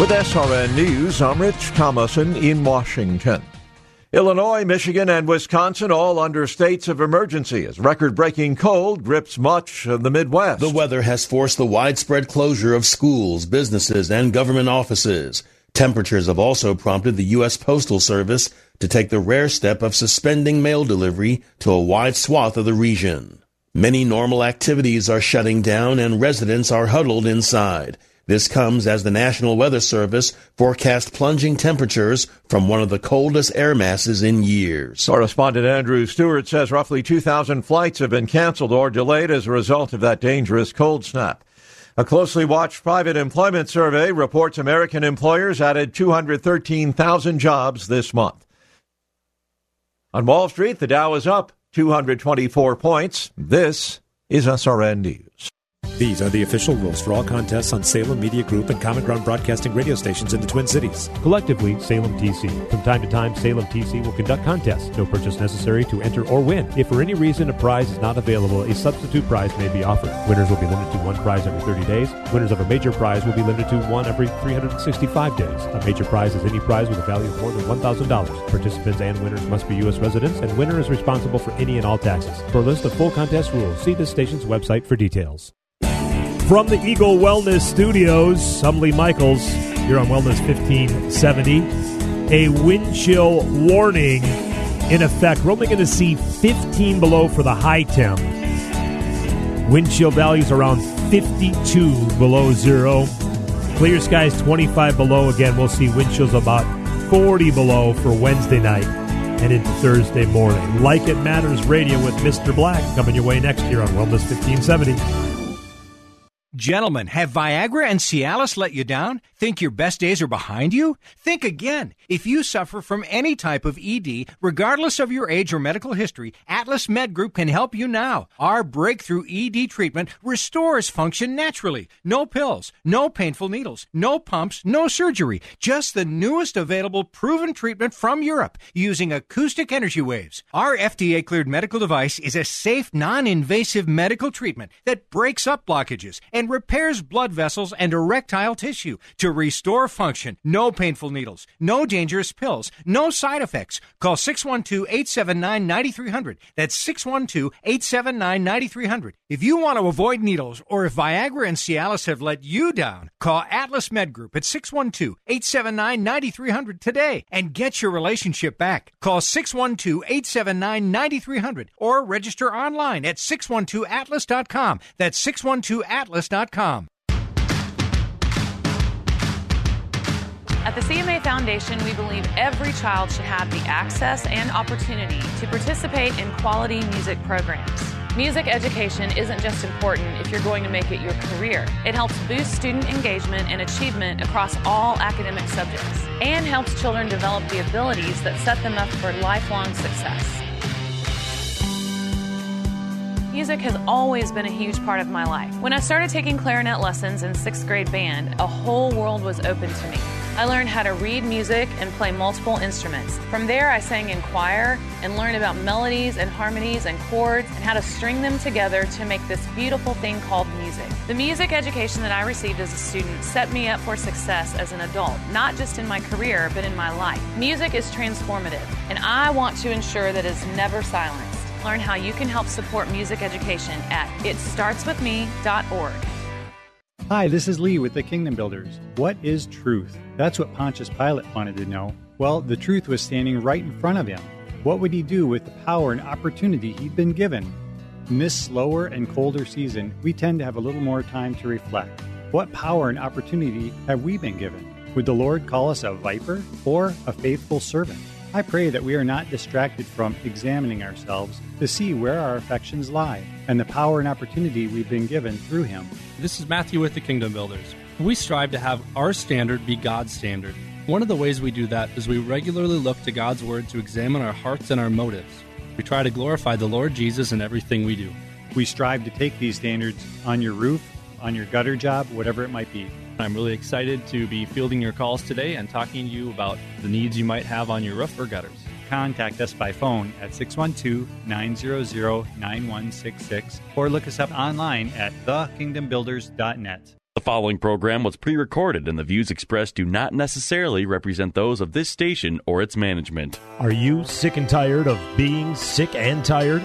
With SRN News, I'm Rich Thomason in Washington. Illinois, Michigan, and Wisconsin all under states of emergency as record breaking cold grips much of the Midwest. The weather has forced the widespread closure of schools, businesses, and government offices. Temperatures have also prompted the U.S. Postal Service to take the rare step of suspending mail delivery to a wide swath of the region. Many normal activities are shutting down and residents are huddled inside. This comes as the National Weather Service forecast plunging temperatures from one of the coldest air masses in years. Correspondent Andrew Stewart says roughly 2,000 flights have been canceled or delayed as a result of that dangerous cold snap. A closely watched private employment survey reports American employers added 213,000 jobs this month. On Wall Street, the Dow is up 224 points. This is SRN News. These are the official rules for all contests on Salem Media Group and Common Ground Broadcasting radio stations in the Twin Cities. Collectively, Salem TC. From time to time, Salem TC will conduct contests. No purchase necessary to enter or win. If for any reason a prize is not available, a substitute prize may be offered. Winners will be limited to one prize every 30 days. Winners of a major prize will be limited to one every 365 days. A major prize is any prize with a value of more than $1,000. Participants and winners must be U.S. residents, and winner is responsible for any and all taxes. For a list of full contest rules, see this station's website for details. From the Eagle Wellness Studios, I'm Lee Michaels. You're on Wellness 1570. A wind chill warning in effect. We're only going to see 15 below for the high temp. Wind chill values around 52 below zero. Clear skies 25 below. Again, we'll see wind chills about 40 below for Wednesday night and into Thursday morning. Like It Matters Radio with Mr. Black coming your way next year on Wellness 1570. Gentlemen, have Viagra and Cialis let you down? Think your best days are behind you? Think again. If you suffer from any type of ED, regardless of your age or medical history, Atlas Med Group can help you now. Our breakthrough ED treatment restores function naturally. No pills, no painful needles, no pumps, no surgery. Just the newest available proven treatment from Europe using acoustic energy waves. Our FDA cleared medical device is a safe, non invasive medical treatment that breaks up blockages and repairs blood vessels and erectile tissue to restore function. No painful needles, no dangerous pills, no side effects. Call 612 879 9300. That's 612 879 9300. If you want to avoid needles or if Viagra and Cialis have let you down, call Atlas Med Group at 612 879 9300 today and get your relationship back. Call 612 879 9300 or register online at 612atlas.com. That's 612atlas.com. At the CMA Foundation, we believe every child should have the access and opportunity to participate in quality music programs. Music education isn't just important if you're going to make it your career. It helps boost student engagement and achievement across all academic subjects and helps children develop the abilities that set them up for lifelong success. Music has always been a huge part of my life. When I started taking clarinet lessons in sixth grade band, a whole world was open to me. I learned how to read music and play multiple instruments. From there, I sang in choir and learned about melodies and harmonies and chords and how to string them together to make this beautiful thing called music. The music education that I received as a student set me up for success as an adult, not just in my career, but in my life. Music is transformative, and I want to ensure that it's never silenced. Learn how you can help support music education at itstartswithme.org. Hi, this is Lee with the Kingdom Builders. What is truth? That's what Pontius Pilate wanted to know. Well, the truth was standing right in front of him. What would he do with the power and opportunity he'd been given? In this slower and colder season, we tend to have a little more time to reflect. What power and opportunity have we been given? Would the Lord call us a viper or a faithful servant? I pray that we are not distracted from examining ourselves to see where our affections lie and the power and opportunity we've been given through Him. This is Matthew with the Kingdom Builders. We strive to have our standard be God's standard. One of the ways we do that is we regularly look to God's Word to examine our hearts and our motives. We try to glorify the Lord Jesus in everything we do. We strive to take these standards on your roof, on your gutter job, whatever it might be. I'm really excited to be fielding your calls today and talking to you about the needs you might have on your roof or gutters. Contact us by phone at 612 900 9166 or look us up online at thekingdombuilders.net. The following program was pre recorded, and the views expressed do not necessarily represent those of this station or its management. Are you sick and tired of being sick and tired?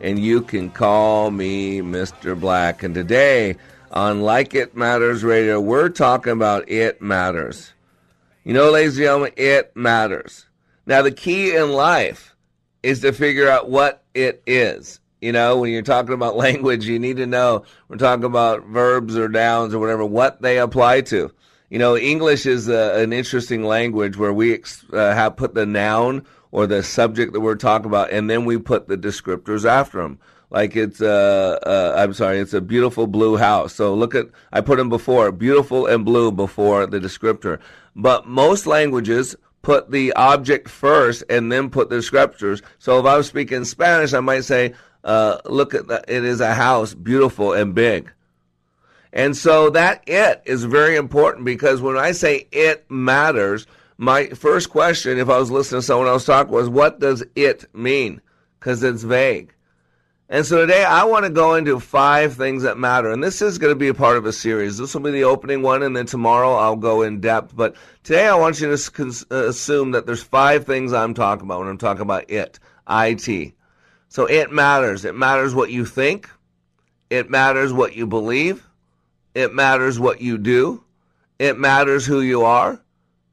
and you can call me Mr. Black. And today on Like It Matters Radio, we're talking about It Matters. You know, ladies and gentlemen, it matters. Now, the key in life is to figure out what it is. You know, when you're talking about language, you need to know we're talking about verbs or nouns or whatever, what they apply to. You know, English is a, an interesting language where we uh, have put the noun or the subject that we're talking about, and then we put the descriptors after them. Like it's uh, uh, I'm sorry, it's a beautiful blue house. So look at I put them before beautiful and blue before the descriptor. But most languages put the object first and then put the descriptors. So if I was speaking Spanish, I might say, uh, "Look at! It is a house, beautiful and big." And so that it is very important because when I say it matters, my first question, if I was listening to someone else talk, was what does it mean? Because it's vague. And so today I want to go into five things that matter. And this is going to be a part of a series. This will be the opening one, and then tomorrow I'll go in depth. But today I want you to uh, assume that there's five things I'm talking about when I'm talking about it, IT. So it matters. It matters what you think. It matters what you believe. It matters what you do. It matters who you are.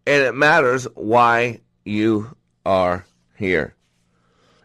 And it matters why you are here.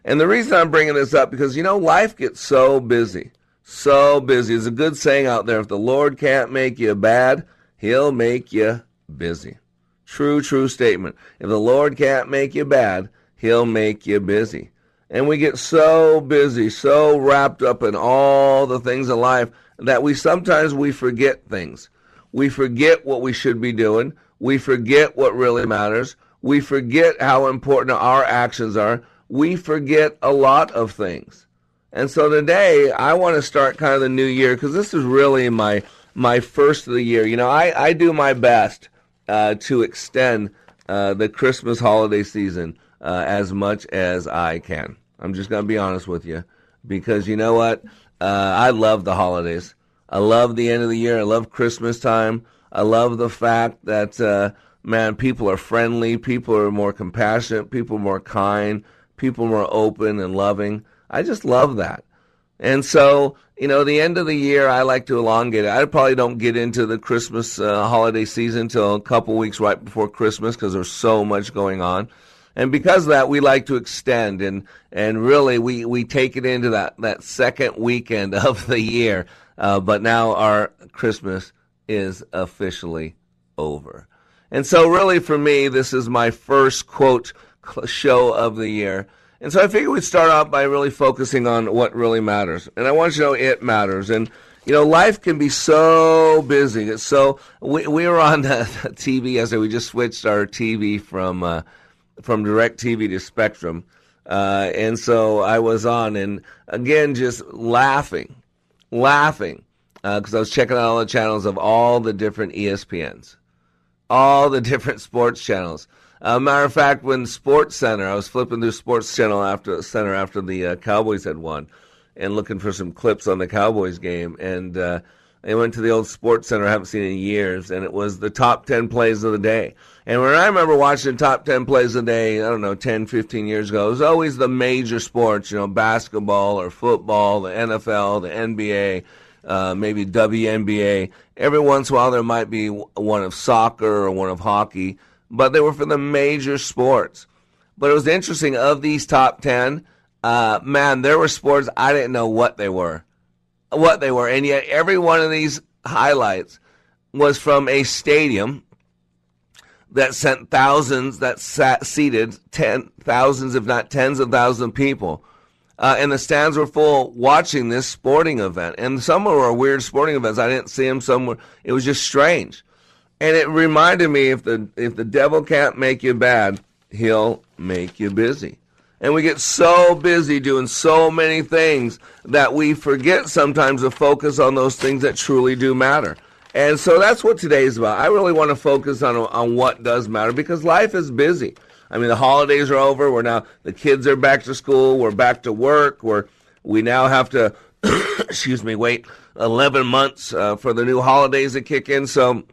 And the reason I'm bringing this up because you know life gets so busy, so busy. There's a good saying out there: if the Lord can't make you bad, He'll make you busy. True, true statement. If the Lord can't make you bad, He'll make you busy. And we get so busy, so wrapped up in all the things of life that we sometimes we forget things. We forget what we should be doing. We forget what really matters. We forget how important our actions are. We forget a lot of things. And so today I want to start kind of the new year because this is really my my first of the year. You know, I, I do my best uh, to extend uh, the Christmas holiday season uh, as much as I can. I'm just going to be honest with you because you know what? Uh, I love the holidays. I love the end of the year. I love Christmas time. I love the fact that, uh, man, people are friendly. People are more compassionate. People are more kind. People are more open and loving. I just love that. And so, you know, the end of the year, I like to elongate it. I probably don't get into the Christmas uh, holiday season until a couple weeks right before Christmas because there's so much going on. And because of that, we like to extend and, and really we, we take it into that, that second weekend of the year. Uh, but now our Christmas is officially over. And so, really, for me, this is my first quote show of the year. And so I figured we'd start off by really focusing on what really matters. And I want you to know it matters. And, you know, life can be so busy. It's so we, we were on the TV yesterday. We just switched our TV from, uh, from DirecTV to Spectrum. Uh, and so I was on and again, just laughing, laughing because uh, I was checking out all the channels of all the different ESPNs, all the different sports channels. Uh, matter of fact, when Sports Center, I was flipping through Sports Channel after Center after the uh, Cowboys had won, and looking for some clips on the Cowboys game, and uh, I went to the old Sports Center I haven't seen in years, and it was the top ten plays of the day. And when I remember watching top ten plays of the day, I don't know, 10, 15 years ago, it was always the major sports, you know, basketball or football, the NFL, the NBA uh, maybe WNBA, Every once in a while, there might be one of soccer or one of hockey, but they were for the major sports. But it was interesting of these top 10, uh, man, there were sports I didn't know what they were. What they were. And yet, every one of these highlights was from a stadium that sent thousands, that sat, seated ten thousands, if not tens of thousands of people. Uh, and the stands were full watching this sporting event. And some were weird sporting events. I didn't see them somewhere. It was just strange. And it reminded me if the if the devil can't make you bad, he'll make you busy. And we get so busy doing so many things that we forget sometimes to focus on those things that truly do matter. And so that's what today is about. I really want to focus on on what does matter because life is busy. I mean, the holidays are over. We're now the kids are back to school. We're back to work. We're we now have to, excuse me, wait eleven months uh, for the new holidays to kick in. So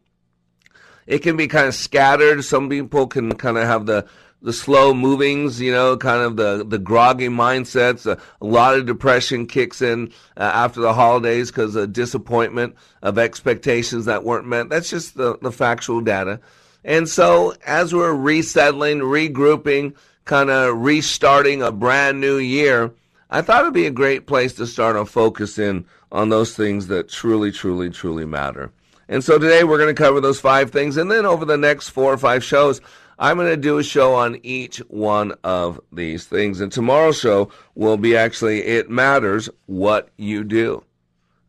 it can be kind of scattered. Some people can kind of have the the slow movings, you know, kind of the, the groggy mindsets. Uh, a lot of depression kicks in uh, after the holidays because of disappointment of expectations that weren't met. That's just the, the factual data. And so as we're resettling, regrouping, kind of restarting a brand new year, I thought it'd be a great place to start on focusing on those things that truly, truly, truly matter. And so today we're going to cover those five things. And then over the next four or five shows, I'm going to do a show on each one of these things. And tomorrow's show will be actually It Matters What You Do.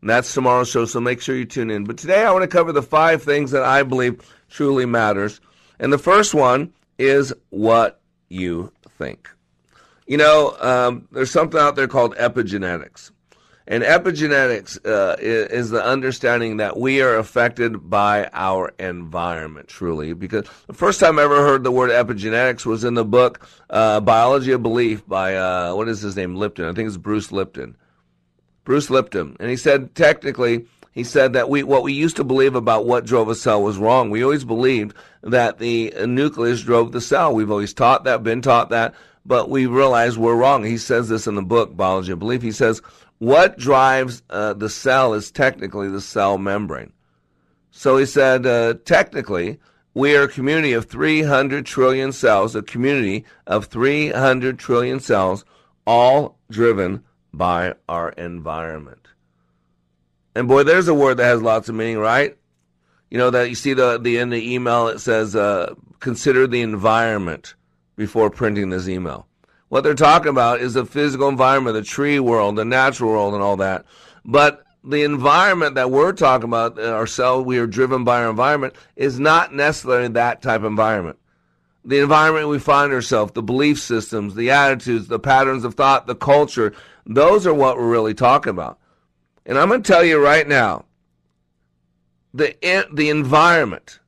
And that's tomorrow's show, so make sure you tune in. But today I want to cover the five things that I believe truly matters. And the first one is what you think. You know, um, there's something out there called epigenetics. And epigenetics uh, is, the understanding that we are affected by our environment, truly. Because the first time I ever heard the word epigenetics was in the book uh, Biology of Belief by, uh, what is his name, Lipton. I think it's Bruce Lipton. Bruce Lipton. And he said, technically, he said that we, what we used to believe about what drove a cell was wrong. We always believed that the nucleus drove the cell. We've always taught that, been taught that, but we realized we're wrong. He says this in the book, Biology of Belief. He says, what drives uh, the cell is technically the cell membrane. So he said, uh, technically, we are a community of 300 trillion cells, a community of 300 trillion cells, all driven by our environment. And boy, there's a word that has lots of meaning, right? You know that you see the the in the email it says uh, consider the environment before printing this email. What they're talking about is the physical environment, the tree world, the natural world, and all that. But the environment that we're talking about, uh, ourselves, we are driven by our environment, is not necessarily that type of environment. The environment we find ourselves, the belief systems, the attitudes, the patterns of thought, the culture, those are what we're really talking about. And I'm going to tell you right now, the the environment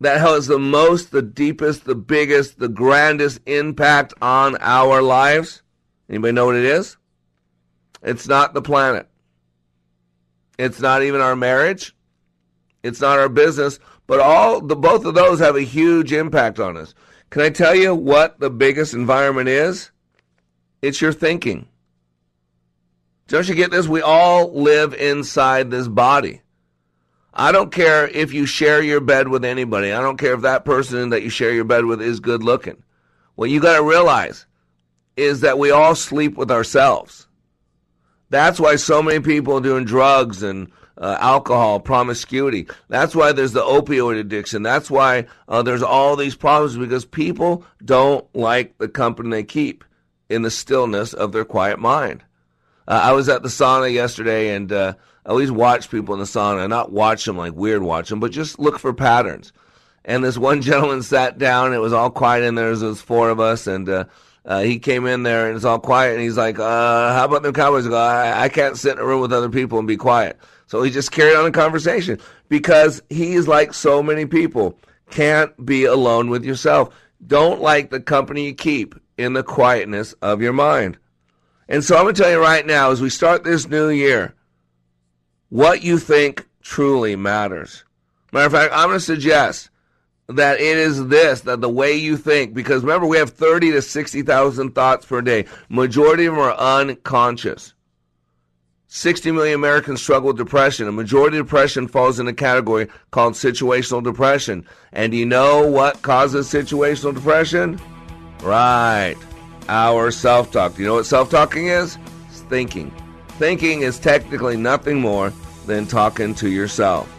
that has the most, the deepest, the biggest, the grandest impact on our lives? Anybody know what it is? It's not the planet. It's not even our marriage. It's not our business, but all the both of those have a huge impact on us. Can I tell you what the biggest environment is? It's your thinking. Don't you get this? We all live inside this body. I don't care if you share your bed with anybody. I don't care if that person that you share your bed with is good looking. What you got to realize is that we all sleep with ourselves. That's why so many people doing drugs and uh, alcohol, promiscuity. That's why there's the opioid addiction. That's why uh, there's all these problems because people don't like the company they keep in the stillness of their quiet mind. Uh, I was at the sauna yesterday and uh, I always watch people in the sauna, not watch them like weird watch them, but just look for patterns. And this one gentleman sat down. It was all quiet in there. There was four of us, and uh, uh, he came in there, and it's all quiet. And he's like, uh, "How about them Cowboys?" I go, I, I can't sit in a room with other people and be quiet. So he just carried on a conversation because he's like so many people. Can't be alone with yourself. Don't like the company you keep in the quietness of your mind. And so I'm going to tell you right now, as we start this new year, what you think truly matters. Matter of fact, I'm going to suggest that it is this, that the way you think, because remember, we have 30 to 60,000 thoughts per day. Majority of them are unconscious. 60 million Americans struggle with depression. A majority of depression falls in a category called situational depression. And you know what causes situational depression? Right. Our self talk. Do you know what self talking is? It's thinking. Thinking is technically nothing more than talking to yourself.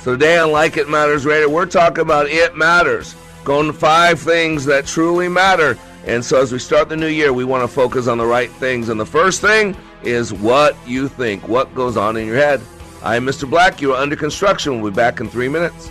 So today on Like It Matters Radio, we're talking about It Matters. Going to five things that truly matter. And so as we start the new year, we want to focus on the right things. And the first thing is what you think, what goes on in your head. I'm Mr. Black. You are under construction. We'll be back in three minutes.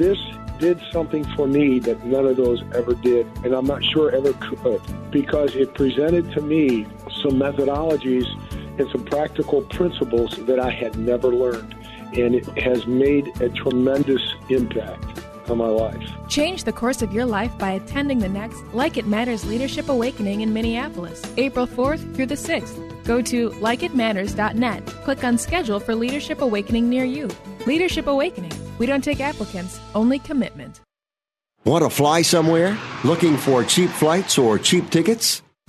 this did something for me that none of those ever did, and I'm not sure ever could, because it presented to me some methodologies and some practical principles that I had never learned. And it has made a tremendous impact on my life. Change the course of your life by attending the next Like It Matters Leadership Awakening in Minneapolis, April 4th through the 6th. Go to likeitmatters.net, click on Schedule for Leadership Awakening near you. Leadership Awakening. We don't take applicants, only commitment. Want to fly somewhere? Looking for cheap flights or cheap tickets?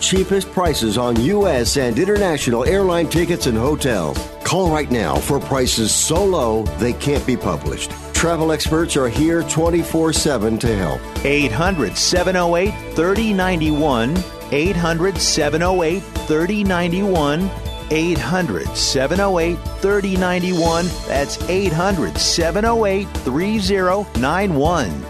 cheapest prices on U.S. and international airline tickets and hotels. Call right now for prices so low they can't be published. Travel experts are here 24 7 to help. 800 708 3091. 800 708 3091. 800 708 3091. That's 800 708 3091.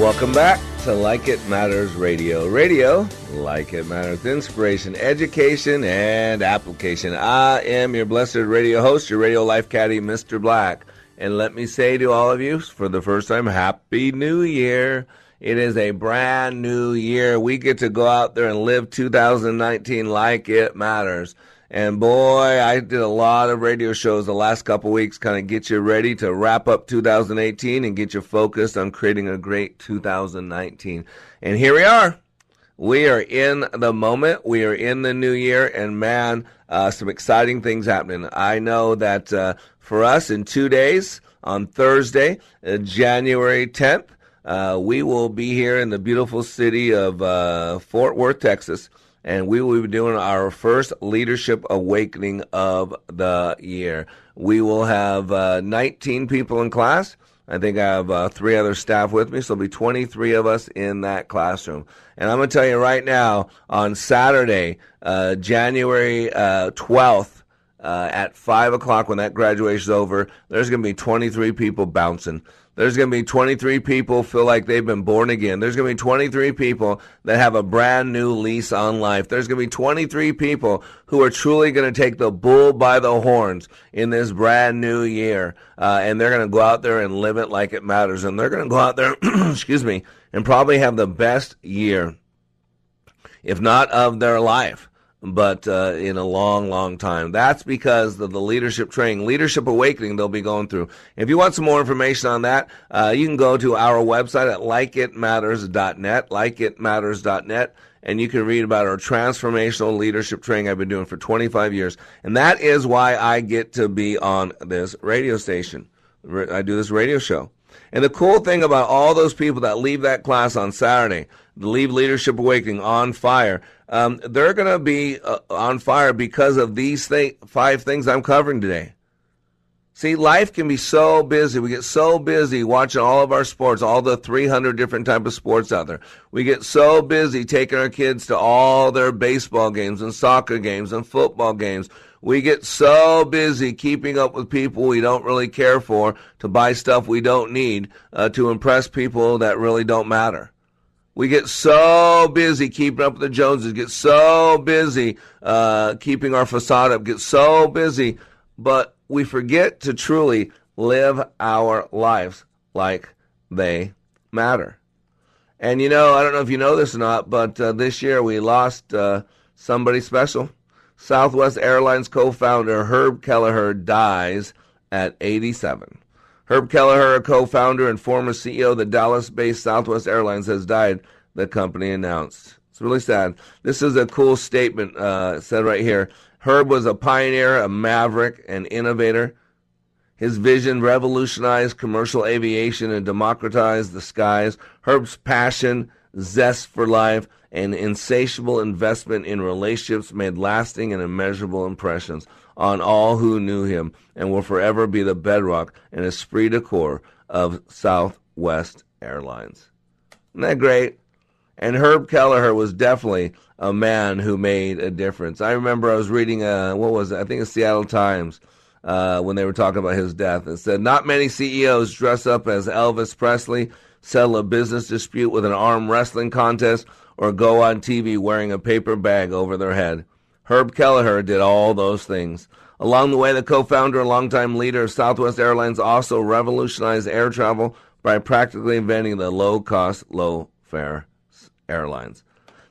Welcome back to Like It Matters Radio. Radio, like it matters, inspiration, education, and application. I am your blessed radio host, your radio life caddy, Mr. Black. And let me say to all of you, for the first time, Happy New Year. It is a brand new year. We get to go out there and live 2019 like it matters. And boy, I did a lot of radio shows the last couple weeks, kind of get you ready to wrap up 2018 and get you focused on creating a great 2019. And here we are. We are in the moment. We are in the new year, and man, uh, some exciting things happening. I know that uh, for us in two days, on Thursday, uh, January 10th, uh, we will be here in the beautiful city of uh, Fort Worth, Texas and we will be doing our first leadership awakening of the year. We will have uh, 19 people in class. I think I have uh, three other staff with me, so there'll be 23 of us in that classroom. And I'm going to tell you right now, on Saturday, uh, January 12th, uh, at 5 o'clock when that graduation is over, there's going to be 23 people bouncing. There's going to be 23 people feel like they've been born again. There's going to be 23 people that have a brand new lease on life. There's going to be 23 people who are truly going to take the bull by the horns in this brand new year. Uh, and they're going to go out there and live it like it matters. And they're going to go out there, excuse me, and probably have the best year, if not of their life but uh, in a long, long time. That's because of the leadership training, leadership awakening they'll be going through. If you want some more information on that, uh, you can go to our website at likeitmatters.net, likeitmatters.net, and you can read about our transformational leadership training I've been doing for 25 years. And that is why I get to be on this radio station. I do this radio show. And the cool thing about all those people that leave that class on Saturday, leave Leadership Awakening on fire, um, they're going to be uh, on fire because of these th- five things I'm covering today. See, life can be so busy. We get so busy watching all of our sports, all the 300 different type of sports out there. We get so busy taking our kids to all their baseball games and soccer games and football games. We get so busy keeping up with people we don't really care for to buy stuff we don't need uh, to impress people that really don't matter. We get so busy keeping up with the Joneses, get so busy uh, keeping our facade up, get so busy, but we forget to truly live our lives like they matter. And you know, I don't know if you know this or not, but uh, this year we lost uh, somebody special. Southwest Airlines co founder Herb Kelleher dies at 87. Herb Kelleher, a co founder and former CEO of the Dallas based Southwest Airlines, has died, the company announced. It's really sad. This is a cool statement uh, said right here. Herb was a pioneer, a maverick, an innovator. His vision revolutionized commercial aviation and democratized the skies. Herb's passion, zest for life, and insatiable investment in relationships made lasting and immeasurable impressions on all who knew him and will forever be the bedrock and esprit de corps of Southwest Airlines. Isn't that great? And Herb Kelleher was definitely a man who made a difference. I remember I was reading, uh, what was it? I think it's Seattle Times uh, when they were talking about his death. It said, Not many CEOs dress up as Elvis Presley, settle a business dispute with an arm wrestling contest, or go on TV wearing a paper bag over their head. Herb Kelleher did all those things. Along the way, the co founder and longtime leader of Southwest Airlines also revolutionized air travel by practically inventing the low cost, low fare airlines.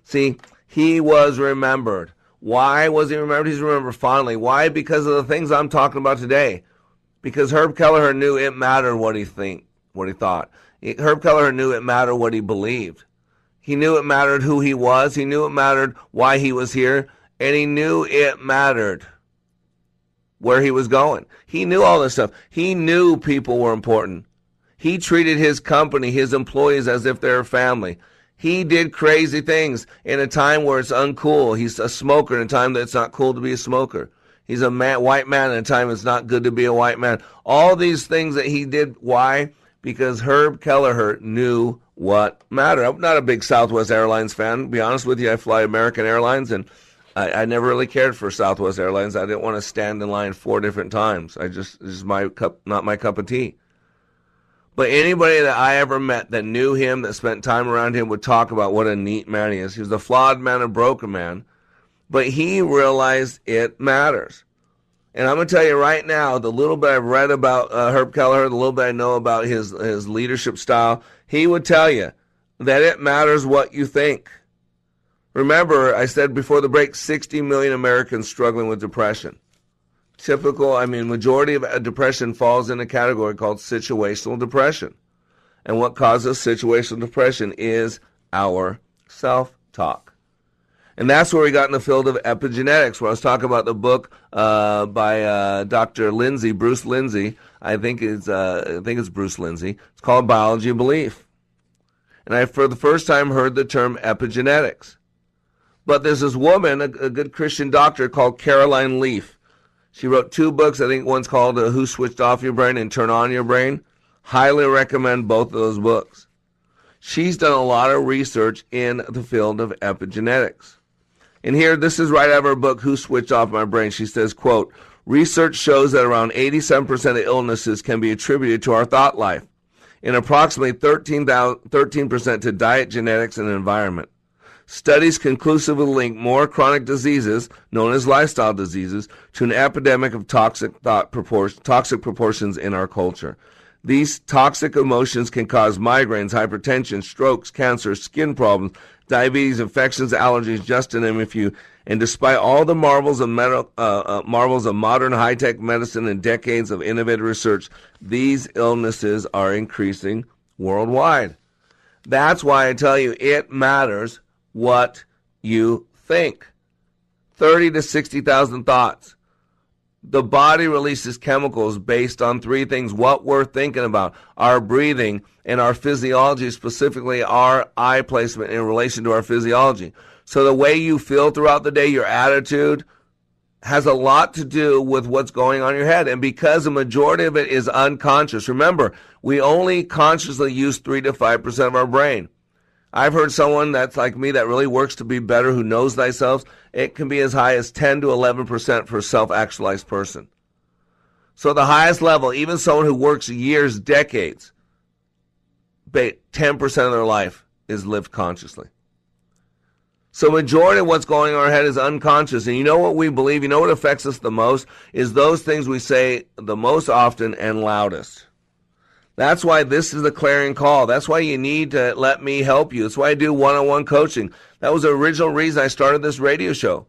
See, he was remembered. Why was he remembered? He's remembered fondly. Why? Because of the things I'm talking about today. Because Herb Kelleher knew it mattered what he think, what he thought. Herb Kelleher knew it mattered what he believed. He knew it mattered who he was. He knew it mattered why he was here. And he knew it mattered where he was going. He knew all this stuff. He knew people were important. He treated his company, his employees, as if they're family. He did crazy things in a time where it's uncool. He's a smoker in a time that it's not cool to be a smoker. He's a man, white man in a time it's not good to be a white man. All these things that he did. Why? Because Herb Kelleher knew what mattered. I'm not a big Southwest Airlines fan. To be honest with you, I fly American Airlines, and I, I never really cared for Southwest Airlines. I didn't want to stand in line four different times. I just this is my cup, not my cup of tea. But anybody that I ever met that knew him, that spent time around him, would talk about what a neat man he is. He was a flawed man, a broken man, but he realized it matters. And I'm going to tell you right now, the little bit I've read about uh, Herb Kelleher, the little bit I know about his his leadership style, he would tell you that it matters what you think. Remember, I said before the break, 60 million Americans struggling with depression. Typical, I mean, majority of depression falls in a category called situational depression. And what causes situational depression is our self talk. And that's where we got in the field of epigenetics, where I was talking about the book uh, by uh, Dr. Lindsay, Bruce Lindsay. I think it's uh, I think it's Bruce Lindsay. It's called Biology of Belief. And I, for the first time, heard the term epigenetics. But there's this woman, a, a good Christian doctor called Caroline Leaf. She wrote two books. I think one's called uh, "Who Switched Off Your Brain" and "Turn On Your Brain." Highly recommend both of those books. She's done a lot of research in the field of epigenetics. And here, this is right out of her book, Who Switched Off My Brain. She says, quote, Research shows that around 87% of illnesses can be attributed to our thought life. and approximately 13, 13% to diet, genetics, and environment. Studies conclusively link more chronic diseases, known as lifestyle diseases, to an epidemic of toxic thought proportion, toxic proportions in our culture. These toxic emotions can cause migraines, hypertension, strokes, cancer, skin problems, diabetes, infections, allergies, just to name a few. And despite all the marvels of uh, uh, marvels of modern high-tech medicine and decades of innovative research, these illnesses are increasing worldwide. That's why I tell you it matters what you think. 30 to 60,000 thoughts. The body releases chemicals based on three things what we're thinking about, our breathing, and our physiology, specifically our eye placement in relation to our physiology. So the way you feel throughout the day, your attitude, has a lot to do with what's going on in your head. And because the majority of it is unconscious, remember, we only consciously use 3 to 5% of our brain. I've heard someone that's like me that really works to be better, who knows thyself. It can be as high as 10 to 11% for a self actualized person. So, the highest level, even someone who works years, decades, 10% of their life is lived consciously. So, majority of what's going on in our head is unconscious. And you know what we believe? You know what affects us the most? Is those things we say the most often and loudest. That's why this is the clarion call. That's why you need to let me help you. That's why I do one on one coaching. That was the original reason I started this radio show.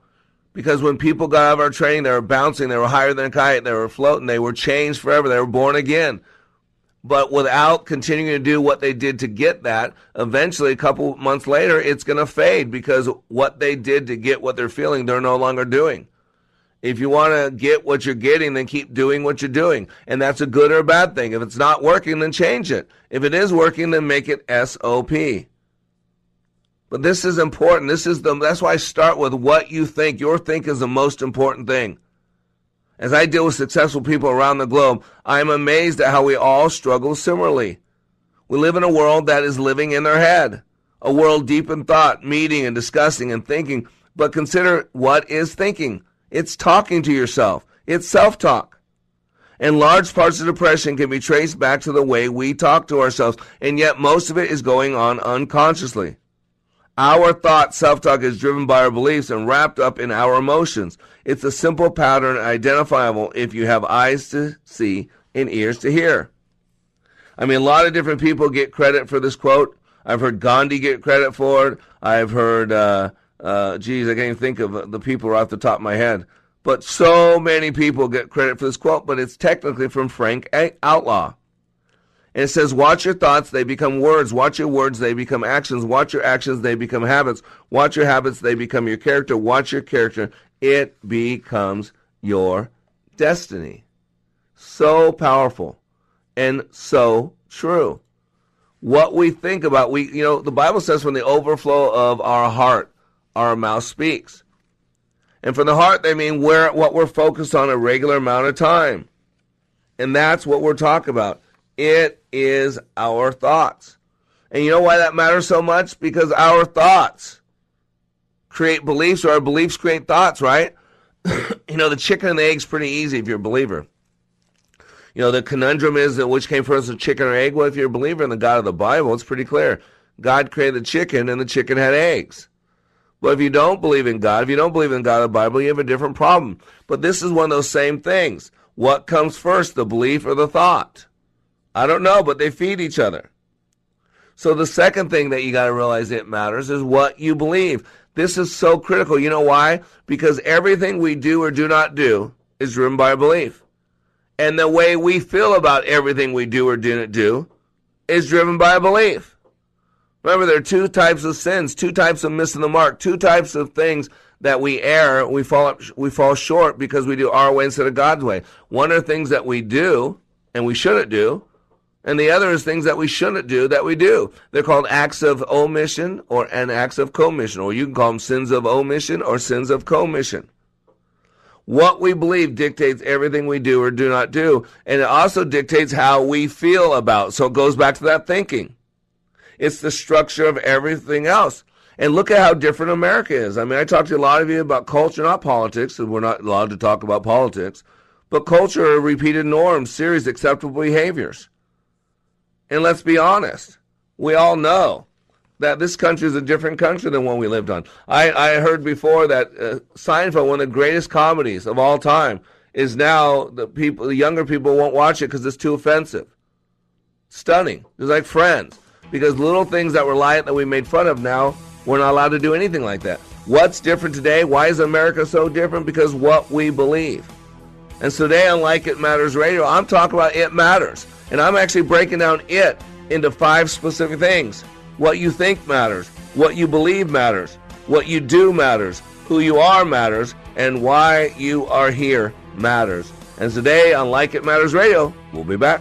Because when people got out of our training, they were bouncing, they were higher than a kite, they were floating, they were changed forever, they were born again. But without continuing to do what they did to get that, eventually, a couple months later, it's going to fade because what they did to get what they're feeling, they're no longer doing. If you want to get what you're getting, then keep doing what you're doing. And that's a good or a bad thing. If it's not working, then change it. If it is working, then make it SOP. But this is important. This is the that's why I start with what you think. Your think is the most important thing. As I deal with successful people around the globe, I am amazed at how we all struggle similarly. We live in a world that is living in their head, a world deep in thought, meeting and discussing and thinking. But consider what is thinking. It's talking to yourself. It's self-talk. And large parts of depression can be traced back to the way we talk to ourselves, and yet most of it is going on unconsciously. Our thought self-talk is driven by our beliefs and wrapped up in our emotions. It's a simple pattern identifiable if you have eyes to see and ears to hear. I mean, a lot of different people get credit for this quote. I've heard Gandhi get credit for it. I've heard uh, uh, geez, I can't even think of the people off the top of my head. But so many people get credit for this quote, but it's technically from Frank Outlaw. And it says, Watch your thoughts, they become words. Watch your words, they become actions. Watch your actions, they become habits. Watch your habits, they become your character. Watch your character, it becomes your destiny. So powerful and so true. What we think about, we, you know, the Bible says from the overflow of our heart, our mouth speaks. And from the heart, they mean where what we're focused on a regular amount of time. And that's what we're talking about. It is our thoughts. And you know why that matters so much? Because our thoughts create beliefs, or our beliefs create thoughts, right? you know, the chicken and the egg's pretty easy if you're a believer. You know, the conundrum is that which came first, the chicken or egg? Well, if you're a believer in the God of the Bible, it's pretty clear. God created the chicken, and the chicken had eggs. But if you don't believe in God, if you don't believe in God the Bible, you have a different problem. But this is one of those same things. What comes first, the belief or the thought? I don't know, but they feed each other. So the second thing that you got to realize it matters is what you believe. This is so critical. You know why? Because everything we do or do not do is driven by belief. And the way we feel about everything we do or do not do is driven by a belief. Remember, there are two types of sins, two types of missing the mark, two types of things that we err, we fall up, we fall short because we do our way instead of God's way. One are things that we do and we shouldn't do, and the other is things that we shouldn't do that we do. They're called acts of omission or and acts of commission, or you can call them sins of omission or sins of commission. What we believe dictates everything we do or do not do, and it also dictates how we feel about. So it goes back to that thinking. It's the structure of everything else. And look at how different America is. I mean, I talked to a lot of you about culture, not politics, and we're not allowed to talk about politics, but culture are repeated norms, series, acceptable behaviors. And let's be honest, we all know that this country is a different country than one we lived on. I, I heard before that uh, Seinfeld, one of the greatest comedies of all time, is now the people, the younger people won't watch it because it's too offensive. Stunning. It's like Friends, because little things that were light that we made fun of now, we're not allowed to do anything like that. What's different today? Why is America so different? Because what we believe. And so today on Like It Matters Radio, I'm talking about It Matters. And I'm actually breaking down it into five specific things. What you think matters, what you believe matters, what you do matters, who you are matters, and why you are here matters. And today on Like It Matters Radio, we'll be back.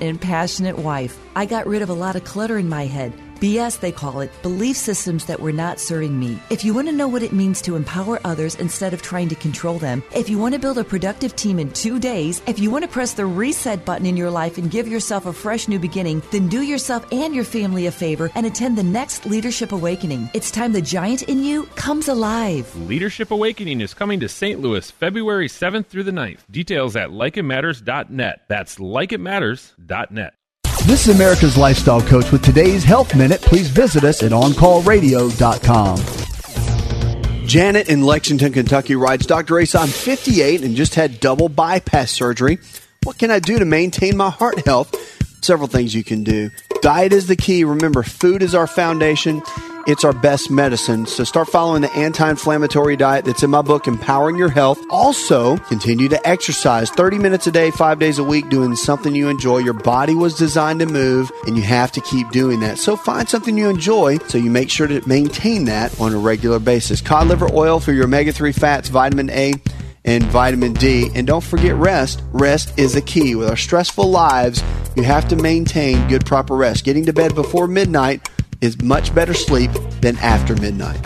and passionate wife. I got rid of a lot of clutter in my head. BS, they call it, belief systems that were not serving me. If you want to know what it means to empower others instead of trying to control them, if you want to build a productive team in two days, if you want to press the reset button in your life and give yourself a fresh new beginning, then do yourself and your family a favor and attend the next Leadership Awakening. It's time the giant in you comes alive. Leadership Awakening is coming to St. Louis February 7th through the 9th. Details at likeitmatters.net. That's likeitmatters.net. This is America's Lifestyle Coach with today's Health Minute. Please visit us at OnCallRadio.com. Janet in Lexington, Kentucky writes, Dr. Ace, I'm 58 and just had double bypass surgery. What can I do to maintain my heart health? Several things you can do. Diet is the key. Remember, food is our foundation. It's our best medicine. So start following the anti-inflammatory diet that's in my book, Empowering Your Health. Also, continue to exercise 30 minutes a day, five days a week, doing something you enjoy. Your body was designed to move and you have to keep doing that. So find something you enjoy so you make sure to maintain that on a regular basis. Cod liver oil for your omega-3 fats, vitamin A, and vitamin D. And don't forget rest. Rest is the key. With our stressful lives, you have to maintain good, proper rest. Getting to bed before midnight is much better sleep than after midnight.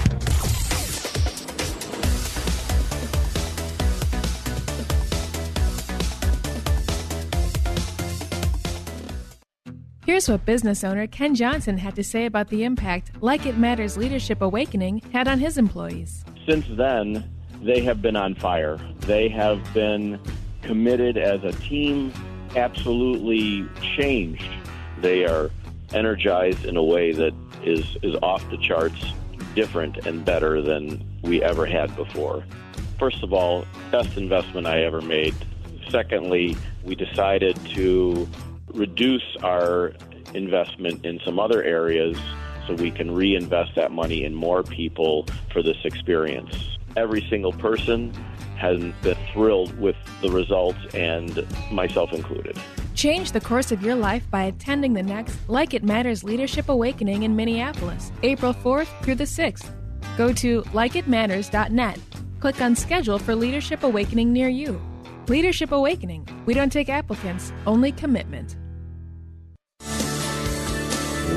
Here's what business owner Ken Johnson had to say about the impact Like It Matters Leadership Awakening had on his employees. Since then, they have been on fire. They have been committed as a team, absolutely changed. They are energized in a way that is, is off the charts, different and better than we ever had before. First of all, best investment I ever made. Secondly, we decided to reduce our investment in some other areas so we can reinvest that money in more people for this experience. Every single person has been thrilled with the results, and myself included. Change the course of your life by attending the next Like It Matters Leadership Awakening in Minneapolis, April 4th through the 6th. Go to likeitmatters.net. Click on Schedule for Leadership Awakening near you. Leadership Awakening. We don't take applicants, only commitment.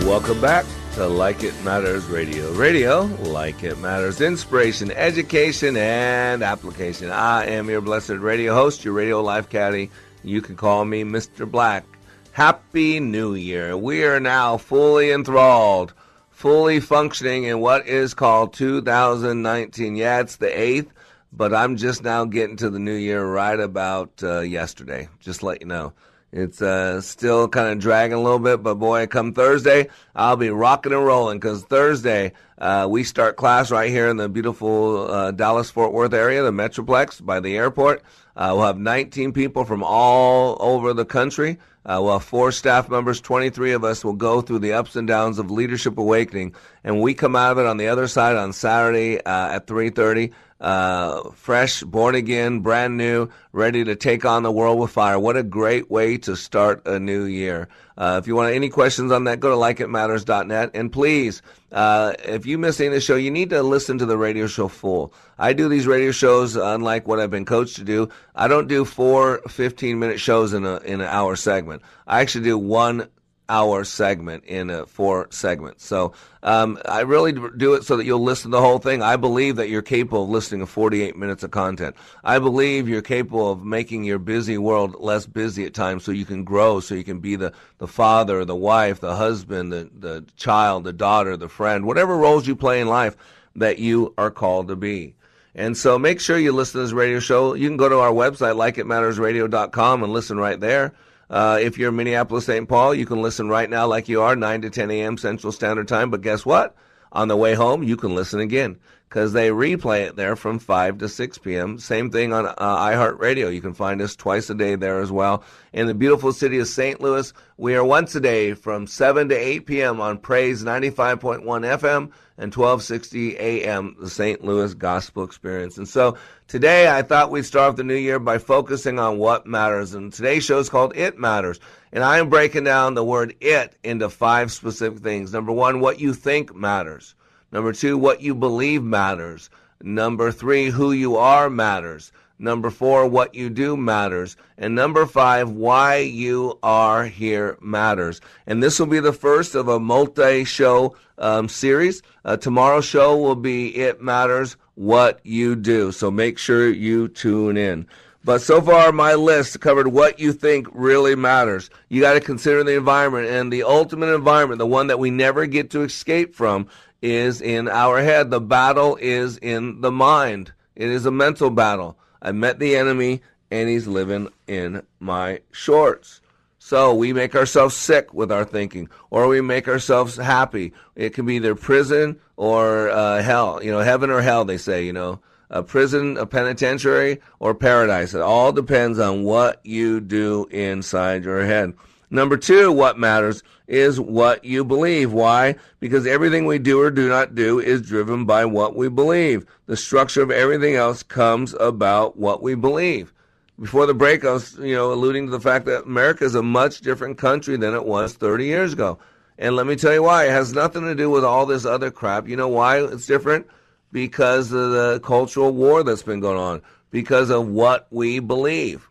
Welcome back to Like It Matters Radio. Radio, like it matters, inspiration, education, and application. I am your blessed radio host, your radio life caddy. You can call me Mr. Black. Happy New Year. We are now fully enthralled, fully functioning in what is called 2019. Yeah, it's the 8th, but I'm just now getting to the new year right about uh, yesterday. Just let you know. It's uh, still kind of dragging a little bit, but boy, come Thursday, I'll be rocking and rolling because Thursday uh, we start class right here in the beautiful uh, Dallas Fort Worth area, the Metroplex by the airport. Uh, we'll have 19 people from all over the country. Uh, we'll have four staff members. 23 of us will go through the ups and downs of Leadership Awakening, and we come out of it on the other side on Saturday uh, at 3:30 uh, fresh, born again, brand new, ready to take on the world with fire. What a great way to start a new year. Uh, if you want any questions on that, go to likeitmatters.net. And please, uh, if you missed any of the show, you need to listen to the radio show full. I do these radio shows unlike what I've been coached to do. I don't do four 15 minute shows in a, in an hour segment. I actually do one hour segment in a four segments. So um, I really do it so that you'll listen to the whole thing. I believe that you're capable of listening to 48 minutes of content. I believe you're capable of making your busy world less busy at times so you can grow, so you can be the, the father, the wife, the husband, the, the child, the daughter, the friend, whatever roles you play in life that you are called to be. And so make sure you listen to this radio show. You can go to our website, likeitmattersradio.com, and listen right there. Uh, if you're in Minneapolis, St. Paul, you can listen right now like you are, 9 to 10 a.m. Central Standard Time. But guess what? On the way home, you can listen again because they replay it there from 5 to 6 p.m. Same thing on uh, iHeartRadio. You can find us twice a day there as well. In the beautiful city of St. Louis, we are once a day from 7 to 8 p.m. on Praise 95.1 FM and 1260 AM, the St. Louis Gospel Experience. And so today I thought we'd start off the new year by focusing on what matters. And today's show is called It Matters. And I am breaking down the word it into five specific things. Number one, what you think matters. Number two, what you believe matters. Number three, who you are matters. Number four, what you do matters. And number five, why you are here matters. And this will be the first of a multi show um, series. Uh, tomorrow's show will be It Matters What You Do. So make sure you tune in. But so far, my list covered what you think really matters. You got to consider the environment, and the ultimate environment, the one that we never get to escape from, is in our head. The battle is in the mind. It is a mental battle. I met the enemy, and he's living in my shorts. So we make ourselves sick with our thinking, or we make ourselves happy. It can be either prison or uh, hell. You know, heaven or hell. They say. You know, a prison, a penitentiary, or paradise. It all depends on what you do inside your head. Number two, what matters is what you believe. Why? Because everything we do or do not do is driven by what we believe. The structure of everything else comes about what we believe before the break, I was, you know, alluding to the fact that America is a much different country than it was 30 years ago. And let me tell you why. It has nothing to do with all this other crap. You know why it's different? Because of the cultural war that's been going on, because of what we believe.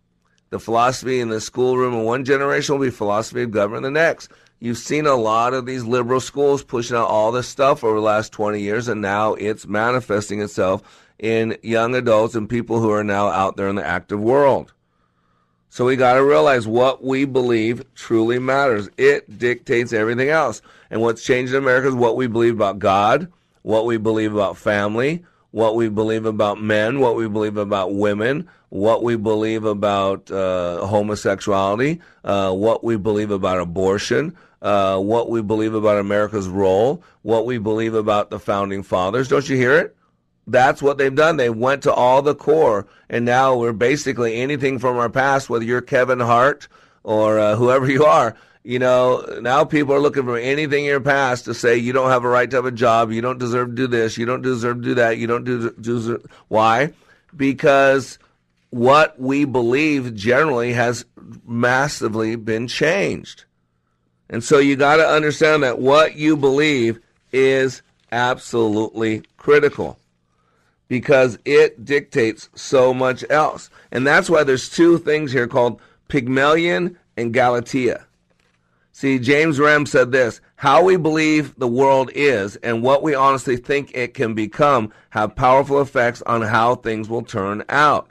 The philosophy in the schoolroom in one generation will be philosophy of government in the next. You've seen a lot of these liberal schools pushing out all this stuff over the last 20 years, and now it's manifesting itself in young adults and people who are now out there in the active world. So we got to realize what we believe truly matters. It dictates everything else. And what's changed in America is what we believe about God, what we believe about family, what we believe about men, what we believe about women, what we believe about uh, homosexuality, uh, what we believe about abortion, uh, what we believe about America's role, what we believe about the founding fathers. Don't you hear it? that's what they've done. They went to all the core, and now we're basically anything from our past, whether you're Kevin Hart or uh, whoever you are. You know, now people are looking for anything in your past to say you don't have a right to have a job, you don't deserve to do this, you don't deserve to do that, you don't do, do why? Because what we believe generally has massively been changed. And so you got to understand that what you believe is absolutely critical because it dictates so much else. And that's why there's two things here called Pygmalion and Galatea. See, James Rhem said this How we believe the world is and what we honestly think it can become have powerful effects on how things will turn out.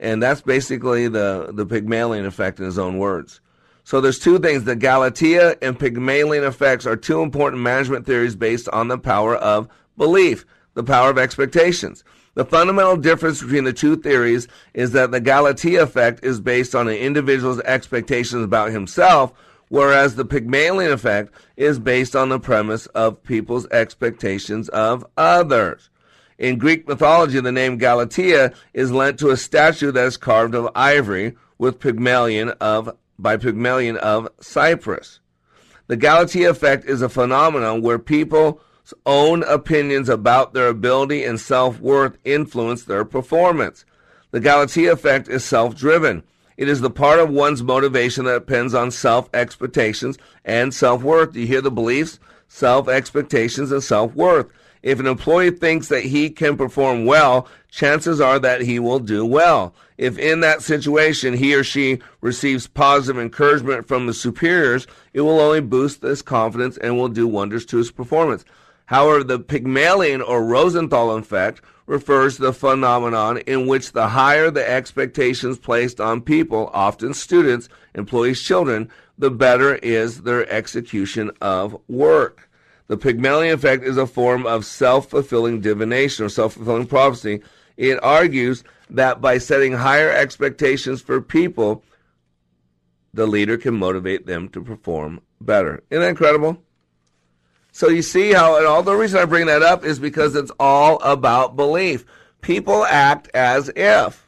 And that's basically the, the Pygmalion effect in his own words. So there's two things. The Galatea and Pygmalion effects are two important management theories based on the power of belief the power of expectations. The fundamental difference between the two theories is that the Galatea effect is based on an individual's expectations about himself, whereas the Pygmalion effect is based on the premise of people's expectations of others. In Greek mythology, the name Galatea is lent to a statue that is carved of ivory with Pygmalion of by Pygmalion of Cyprus. The Galatea effect is a phenomenon where people's own opinions about their ability and self worth influence their performance. The Galatea effect is self driven. It is the part of one's motivation that depends on self expectations and self worth. You hear the beliefs? Self expectations and self worth. If an employee thinks that he can perform well, chances are that he will do well. If in that situation he or she receives positive encouragement from the superiors, it will only boost this confidence and will do wonders to his performance. However, the Pygmalion or Rosenthal effect refers to the phenomenon in which the higher the expectations placed on people, often students, employees, children, the better is their execution of work. The Pygmalion effect is a form of self fulfilling divination or self fulfilling prophecy. It argues that by setting higher expectations for people, the leader can motivate them to perform better. Isn't that incredible? So you see how, and all the reason I bring that up is because it's all about belief. People act as if.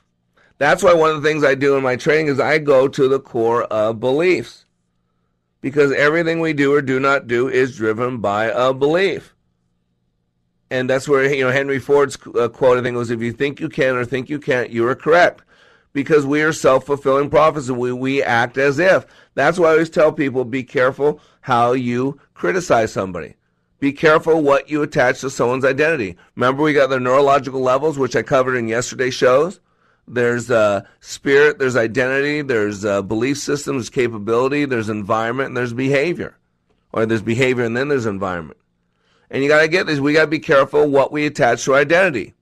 That's why one of the things I do in my training is I go to the core of beliefs. Because everything we do or do not do is driven by a belief. And that's where, you know, Henry Ford's uh, quote, I think was, if you think you can or think you can't, you are correct. Because we are self fulfilling prophets and we, we act as if. That's why I always tell people be careful how you criticize somebody. Be careful what you attach to someone's identity. Remember, we got the neurological levels, which I covered in yesterday's shows. There's uh, spirit, there's identity, there's uh, belief systems, capability, there's environment, and there's behavior. Or there's behavior and then there's environment. And you got to get this. We got to be careful what we attach to identity.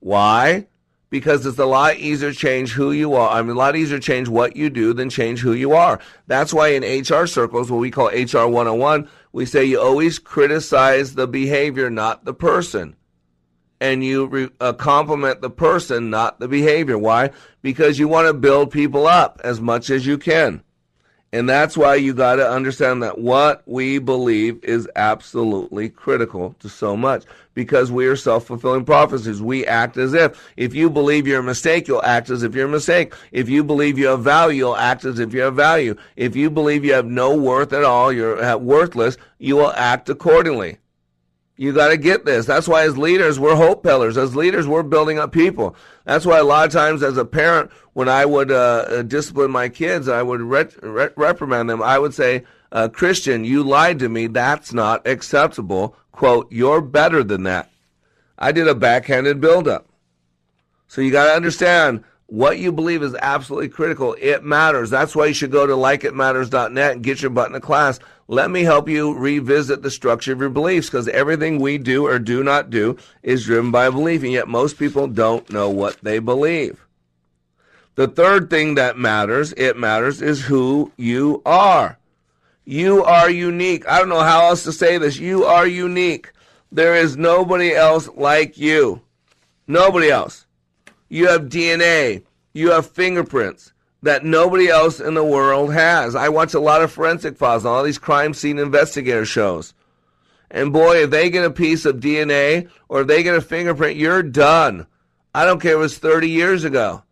Why? Because it's a lot easier to change who you are. I mean, a lot easier to change what you do than change who you are. That's why in HR circles, what we call HR 101, we say you always criticize the behavior, not the person. And you re, uh, compliment the person, not the behavior. Why? Because you want to build people up as much as you can. And that's why you got to understand that what we believe is absolutely critical to so much because we are self fulfilling prophecies. We act as if. If you believe you're a mistake, you'll act as if you're a mistake. If you believe you have value, you'll act as if you have value. If you believe you have no worth at all, you're uh, worthless, you will act accordingly. You got to get this. That's why, as leaders, we're hope pillars. As leaders, we're building up people. That's why, a lot of times, as a parent, when I would uh, uh discipline my kids, I would ret- ret- reprimand them. I would say, uh, Christian, you lied to me. That's not acceptable. Quote, you're better than that. I did a backhanded buildup. So you got to understand what you believe is absolutely critical. It matters. That's why you should go to likeitmatters.net and get your butt in a class. Let me help you revisit the structure of your beliefs because everything we do or do not do is driven by a belief, and yet most people don't know what they believe. The third thing that matters, it matters, is who you are. You are unique. I don't know how else to say this. You are unique. There is nobody else like you. Nobody else. You have DNA. You have fingerprints that nobody else in the world has. I watch a lot of forensic files on all these crime scene investigator shows. And boy, if they get a piece of DNA or if they get a fingerprint, you're done. I don't care if it's 30 years ago.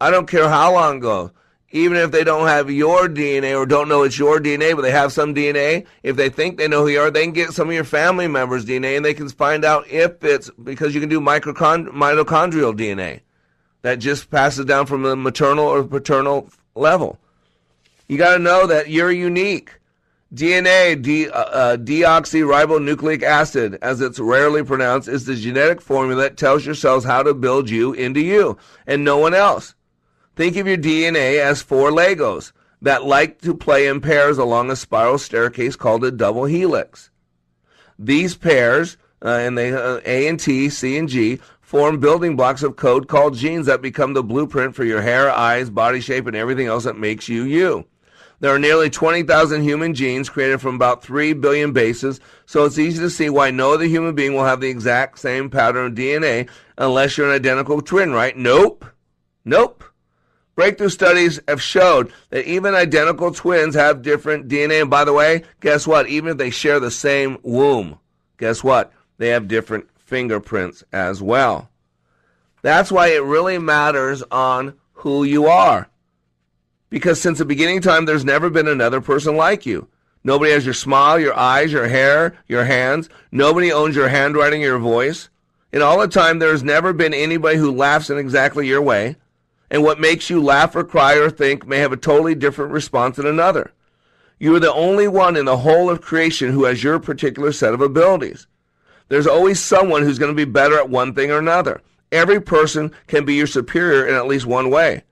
I don't care how long ago. Even if they don't have your DNA or don't know it's your DNA, but they have some DNA, if they think they know who you are, they can get some of your family members' DNA and they can find out if it's because you can do mitochondrial DNA that just passes down from the maternal or paternal level. You got to know that you're unique. DNA, de, uh, uh, deoxyribonucleic acid, as it's rarely pronounced, is the genetic formula that tells your cells how to build you into you and no one else. Think of your DNA as four Legos that like to play in pairs along a spiral staircase called a double helix. These pairs, uh, and they uh, A and T, C and G, form building blocks of code called genes that become the blueprint for your hair, eyes, body shape, and everything else that makes you you. There are nearly 20,000 human genes created from about 3 billion bases, so it's easy to see why no other human being will have the exact same pattern of DNA unless you're an identical twin, right? Nope. Nope. Breakthrough studies have showed that even identical twins have different DNA. And by the way, guess what? Even if they share the same womb, guess what? They have different fingerprints as well. That's why it really matters on who you are. Because since the beginning time, there's never been another person like you. Nobody has your smile, your eyes, your hair, your hands. Nobody owns your handwriting, your voice. In all the time, there's never been anybody who laughs in exactly your way. And what makes you laugh or cry or think may have a totally different response than another. You are the only one in the whole of creation who has your particular set of abilities. There's always someone who's going to be better at one thing or another. Every person can be your superior in at least one way.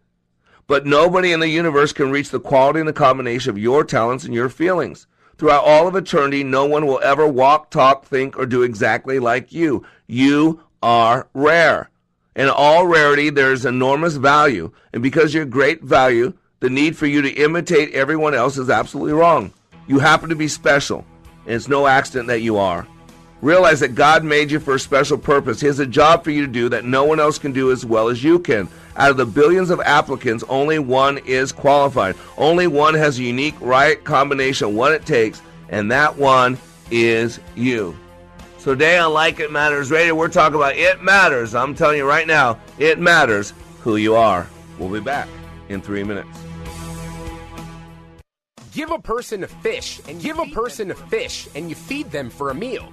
But nobody in the universe can reach the quality and the combination of your talents and your feelings. Throughout all of eternity, no one will ever walk, talk, think, or do exactly like you. You are rare. In all rarity, there is enormous value. And because you're great value, the need for you to imitate everyone else is absolutely wrong. You happen to be special, and it's no accident that you are. Realize that God made you for a special purpose. He has a job for you to do that no one else can do as well as you can. Out of the billions of applicants, only one is qualified. Only one has a unique, right combination, what it takes, and that one is you. So today on Like It Matters Radio, we're talking about It Matters. I'm telling you right now, it matters who you are. We'll be back in three minutes. Give a person a fish and give a person a fish and you feed them for a meal.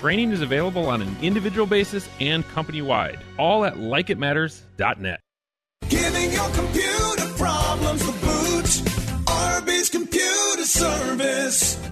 Training is available on an individual basis and company wide, all at likeitmatters.net. Giving your computer problems the boot. RB's Computer Service.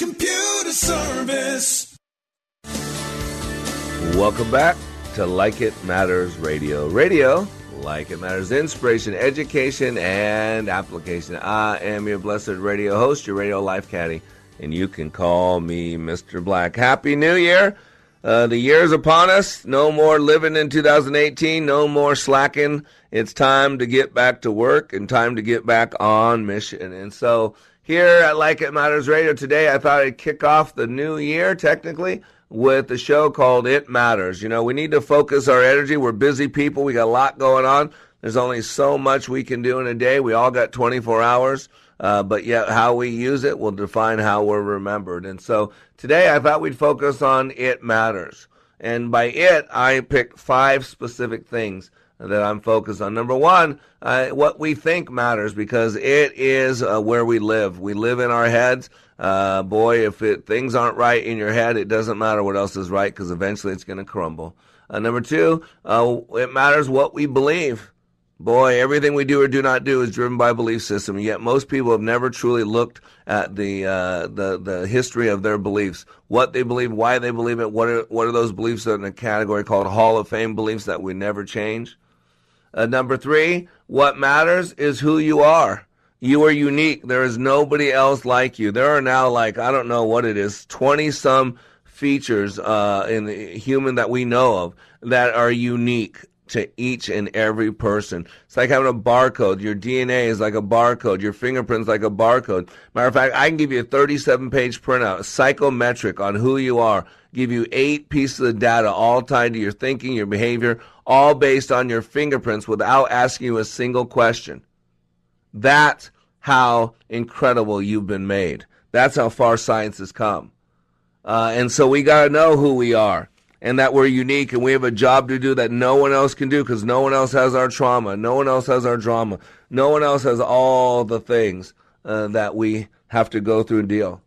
Computer Service. Welcome back to Like It Matters Radio. Radio, like it matters, inspiration, education, and application. I am your blessed radio host, your radio life caddy, and you can call me Mr. Black. Happy New Year! Uh, the year's upon us. No more living in 2018. No more slacking. It's time to get back to work and time to get back on mission. And so here at Like It Matters Radio today, I thought I'd kick off the new year technically with a show called It Matters. You know, we need to focus our energy. We're busy people. We got a lot going on. There's only so much we can do in a day. We all got 24 hours. Uh, but yet, how we use it will define how we're remembered. And so today, I thought we'd focus on it matters. And by it, I picked five specific things that I'm focused on. Number one, uh, what we think matters because it is uh, where we live. We live in our heads. Uh, boy, if it, things aren't right in your head, it doesn't matter what else is right because eventually it's going to crumble. Uh, number two, uh, it matters what we believe. Boy, everything we do or do not do is driven by belief system. Yet most people have never truly looked at the uh, the the history of their beliefs, what they believe, why they believe it. What are what are those beliefs that are in a category called Hall of Fame beliefs that we never change? Uh, number three, what matters is who you are. You are unique. There is nobody else like you. There are now like I don't know what it is, twenty some features uh, in the human that we know of that are unique to each and every person. It's like having a barcode. Your DNA is like a barcode. Your fingerprint's like a barcode. Matter of fact, I can give you a 37 page printout, psychometric on who you are, give you eight pieces of data all tied to your thinking, your behavior, all based on your fingerprints without asking you a single question. That's how incredible you've been made. That's how far science has come. Uh, and so we got to know who we are and that we're unique and we have a job to do that no one else can do because no one else has our trauma. No one else has our drama. No one else has all the things uh, that we have to go through and deal.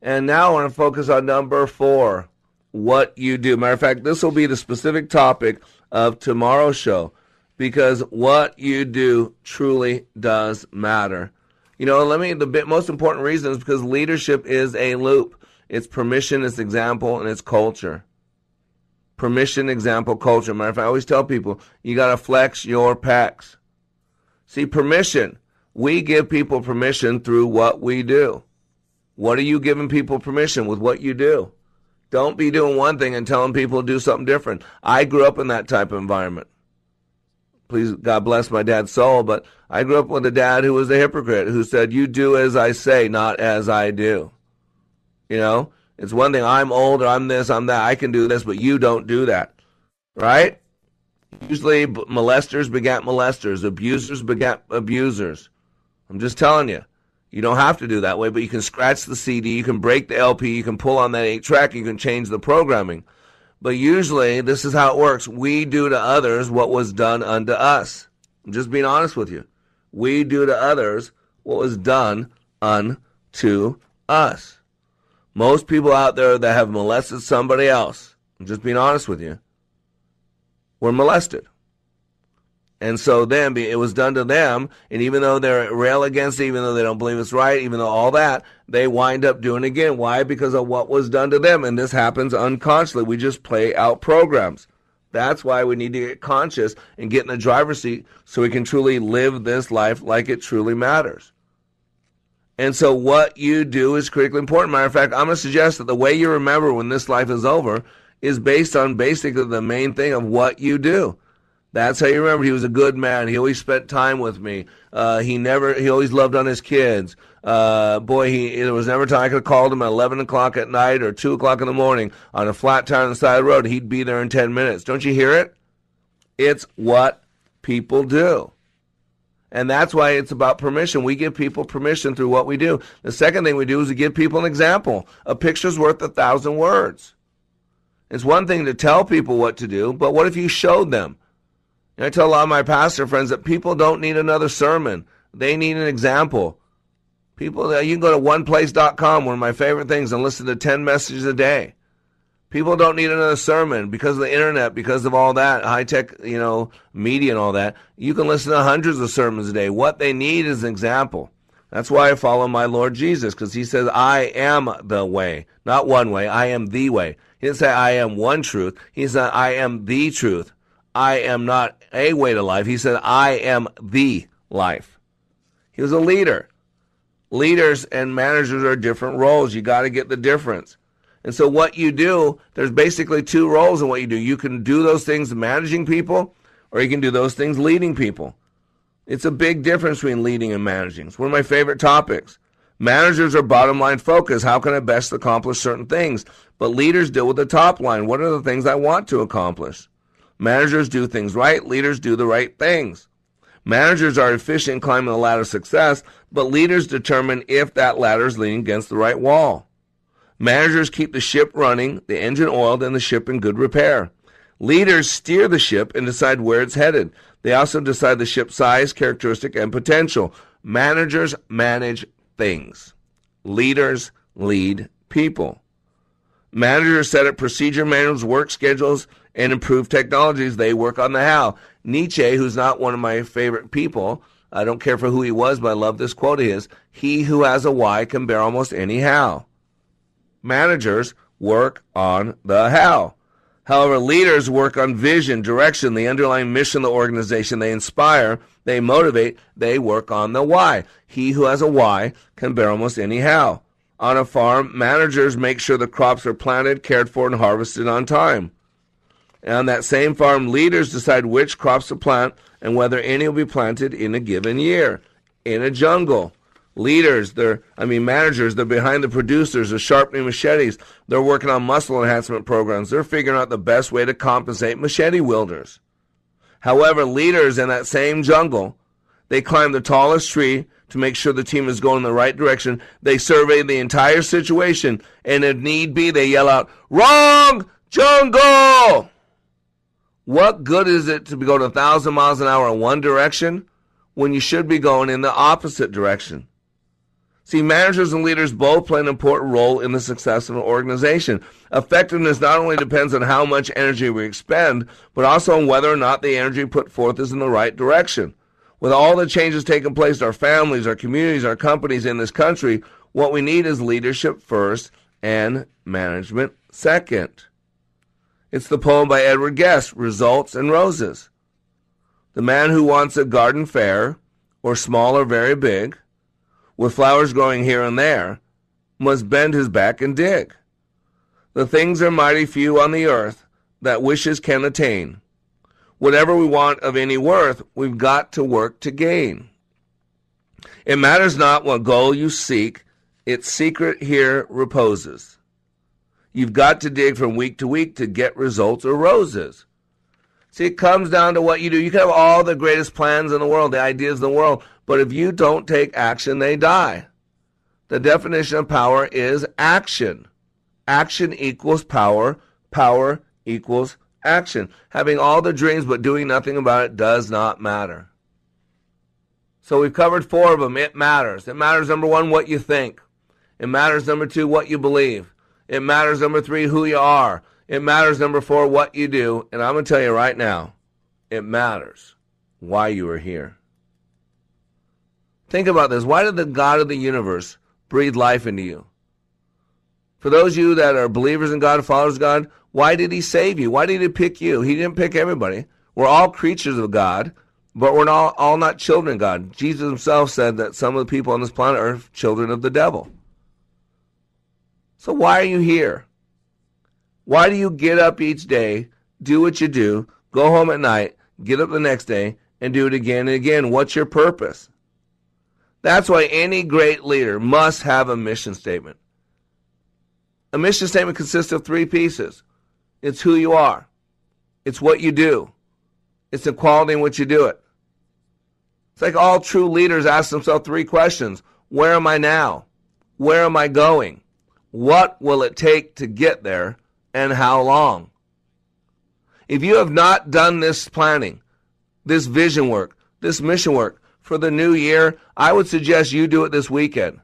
And now I want to focus on number four what you do. Matter of fact, this will be the specific topic of tomorrow's show because what you do truly does matter. You know, let me, the most important reason is because leadership is a loop. It's permission, it's example, and it's culture. Permission, example, culture. Matter of fact, I always tell people, you got to flex your pecs. See, permission. We give people permission through what we do. What are you giving people permission with what you do? Don't be doing one thing and telling people to do something different. I grew up in that type of environment. Please, God bless my dad's soul, but I grew up with a dad who was a hypocrite who said, You do as I say, not as I do. You know, it's one thing I'm old or I'm this, I'm that, I can do this, but you don't do that. Right? Usually molesters begat molesters, abusers begat abusers. I'm just telling you. You don't have to do that way, but you can scratch the CD, you can break the LP, you can pull on that 8 track, you can change the programming. But usually, this is how it works. We do to others what was done unto us. I'm just being honest with you. We do to others what was done unto us. Most people out there that have molested somebody else, I'm just being honest with you, were molested. And so then it was done to them, and even though they're rail against even though they don't believe it's right, even though all that, they wind up doing again. Why? Because of what was done to them. And this happens unconsciously. We just play out programs. That's why we need to get conscious and get in the driver's seat so we can truly live this life like it truly matters. And so what you do is critically important. Matter of fact, I'm going to suggest that the way you remember when this life is over is based on basically the main thing of what you do. That's how you remember. He was a good man. He always spent time with me. Uh, he never. He always loved on his kids. Uh, boy, he there was never time I could have called him at eleven o'clock at night or two o'clock in the morning on a flat tire on the side of the road. He'd be there in ten minutes. Don't you hear it? It's what people do. And that's why it's about permission. We give people permission through what we do. The second thing we do is we give people an example. A picture's worth a thousand words. It's one thing to tell people what to do, but what if you showed them? And I tell a lot of my pastor friends that people don't need another sermon. They need an example. People, uh, you can go to oneplace.com, one of my favorite things, and listen to 10 messages a day. People don't need another sermon because of the internet, because of all that high tech, you know, media and all that. You can listen to hundreds of sermons a day. What they need is an example. That's why I follow my Lord Jesus, because he says, I am the way. Not one way, I am the way. He didn't say, I am one truth. He said, I am the truth. I am not a way to life. He said, I am the life. He was a leader. Leaders and managers are different roles. You got to get the difference. And so, what you do, there's basically two roles in what you do. You can do those things managing people, or you can do those things leading people. It's a big difference between leading and managing. It's one of my favorite topics. Managers are bottom line focused. How can I best accomplish certain things? But leaders deal with the top line. What are the things I want to accomplish? Managers do things right, leaders do the right things. Managers are efficient climbing the ladder of success, but leaders determine if that ladder is leaning against the right wall. Managers keep the ship running, the engine oiled, and the ship in good repair. Leaders steer the ship and decide where it's headed. They also decide the ship's size, characteristic, and potential. Managers manage things. Leaders lead people. Managers set up procedure manuals, work schedules, and improve technologies, they work on the how. Nietzsche, who's not one of my favorite people, I don't care for who he was, but I love this quote of his. He who has a why can bear almost any how. Managers work on the how. However, leaders work on vision, direction, the underlying mission of the organization. They inspire, they motivate, they work on the why. He who has a why can bear almost any how. On a farm, managers make sure the crops are planted, cared for, and harvested on time. And on that same farm, leaders decide which crops to plant and whether any will be planted in a given year. In a jungle, leaders, they're, I mean, managers, they're behind the producers, they're sharpening machetes, they're working on muscle enhancement programs, they're figuring out the best way to compensate machete wielders. However, leaders in that same jungle, they climb the tallest tree to make sure the team is going in the right direction. They survey the entire situation, and if need be, they yell out, Wrong jungle! What good is it to be going a thousand miles an hour in one direction when you should be going in the opposite direction? See, managers and leaders both play an important role in the success of an organization. Effectiveness not only depends on how much energy we expend, but also on whether or not the energy put forth is in the right direction. With all the changes taking place in our families, our communities, our companies in this country, what we need is leadership first and management second. It's the poem by Edward Guest, Results and Roses. The man who wants a garden fair, or small or very big, with flowers growing here and there, must bend his back and dig. The things are mighty few on the earth that wishes can attain. Whatever we want of any worth, we've got to work to gain. It matters not what goal you seek, its secret here reposes. You've got to dig from week to week to get results or roses. See, it comes down to what you do. You can have all the greatest plans in the world, the ideas in the world, but if you don't take action, they die. The definition of power is action. Action equals power. Power equals action. Having all the dreams but doing nothing about it does not matter. So we've covered four of them. It matters. It matters, number one, what you think. It matters, number two, what you believe. It matters, number three, who you are. It matters, number four, what you do. And I'm going to tell you right now, it matters why you are here. Think about this. Why did the God of the universe breathe life into you? For those of you that are believers in God, followers of God, why did he save you? Why did he pick you? He didn't pick everybody. We're all creatures of God, but we're not, all not children of God. Jesus himself said that some of the people on this planet are children of the devil. So why are you here? Why do you get up each day, do what you do, go home at night, get up the next day, and do it again and again? What's your purpose? That's why any great leader must have a mission statement. A mission statement consists of three pieces it's who you are, it's what you do, it's the quality in which you do it. It's like all true leaders ask themselves three questions Where am I now? Where am I going? What will it take to get there? And how long? If you have not done this planning, this vision work, this mission work, for the new year, I would suggest you do it this weekend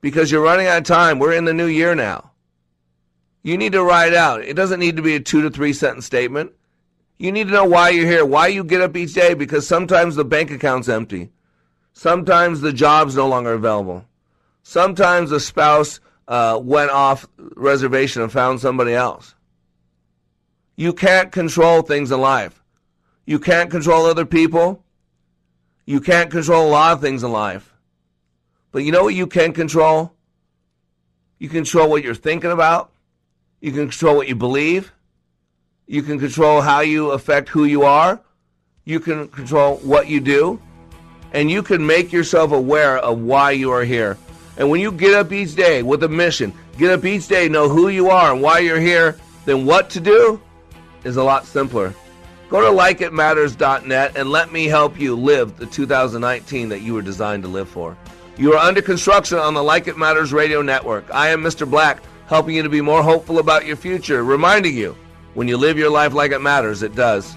because you're running out of time. We're in the new year now. You need to write out. It doesn't need to be a two to three sentence statement. You need to know why you're here, why you get up each day, because sometimes the bank account's empty. Sometimes the job's no longer available. Sometimes the spouse uh, went off reservation and found somebody else. You can't control things in life. You can't control other people. You can't control a lot of things in life. But you know what you can control? You control what you're thinking about. You can control what you believe. You can control how you affect who you are. You can control what you do. And you can make yourself aware of why you are here. And when you get up each day with a mission, get up each day, know who you are and why you're here, then what to do is a lot simpler. Go to likeitmatters.net and let me help you live the 2019 that you were designed to live for. You are under construction on the Like It Matters radio network. I am Mr. Black, helping you to be more hopeful about your future, reminding you when you live your life like it matters, it does.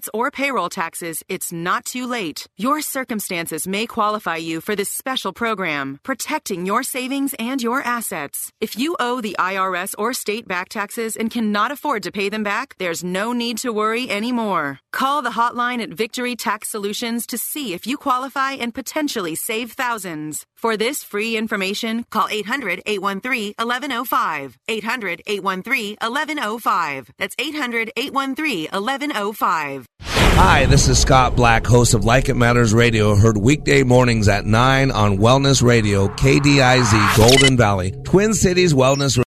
or payroll taxes, it's not too late. Your circumstances may qualify you for this special program, protecting your savings and your assets. If you owe the IRS or state back taxes and cannot afford to pay them back, there's no need to worry anymore. Call the hotline at Victory Tax Solutions to see if you qualify and potentially save thousands. For this free information, call 800 813 1105. 800 813 1105. That's 800 813 1105. Hi, this is Scott Black, host of Like It Matters Radio, heard weekday mornings at 9 on Wellness Radio, KDIZ, Golden Valley, Twin Cities Wellness Radio.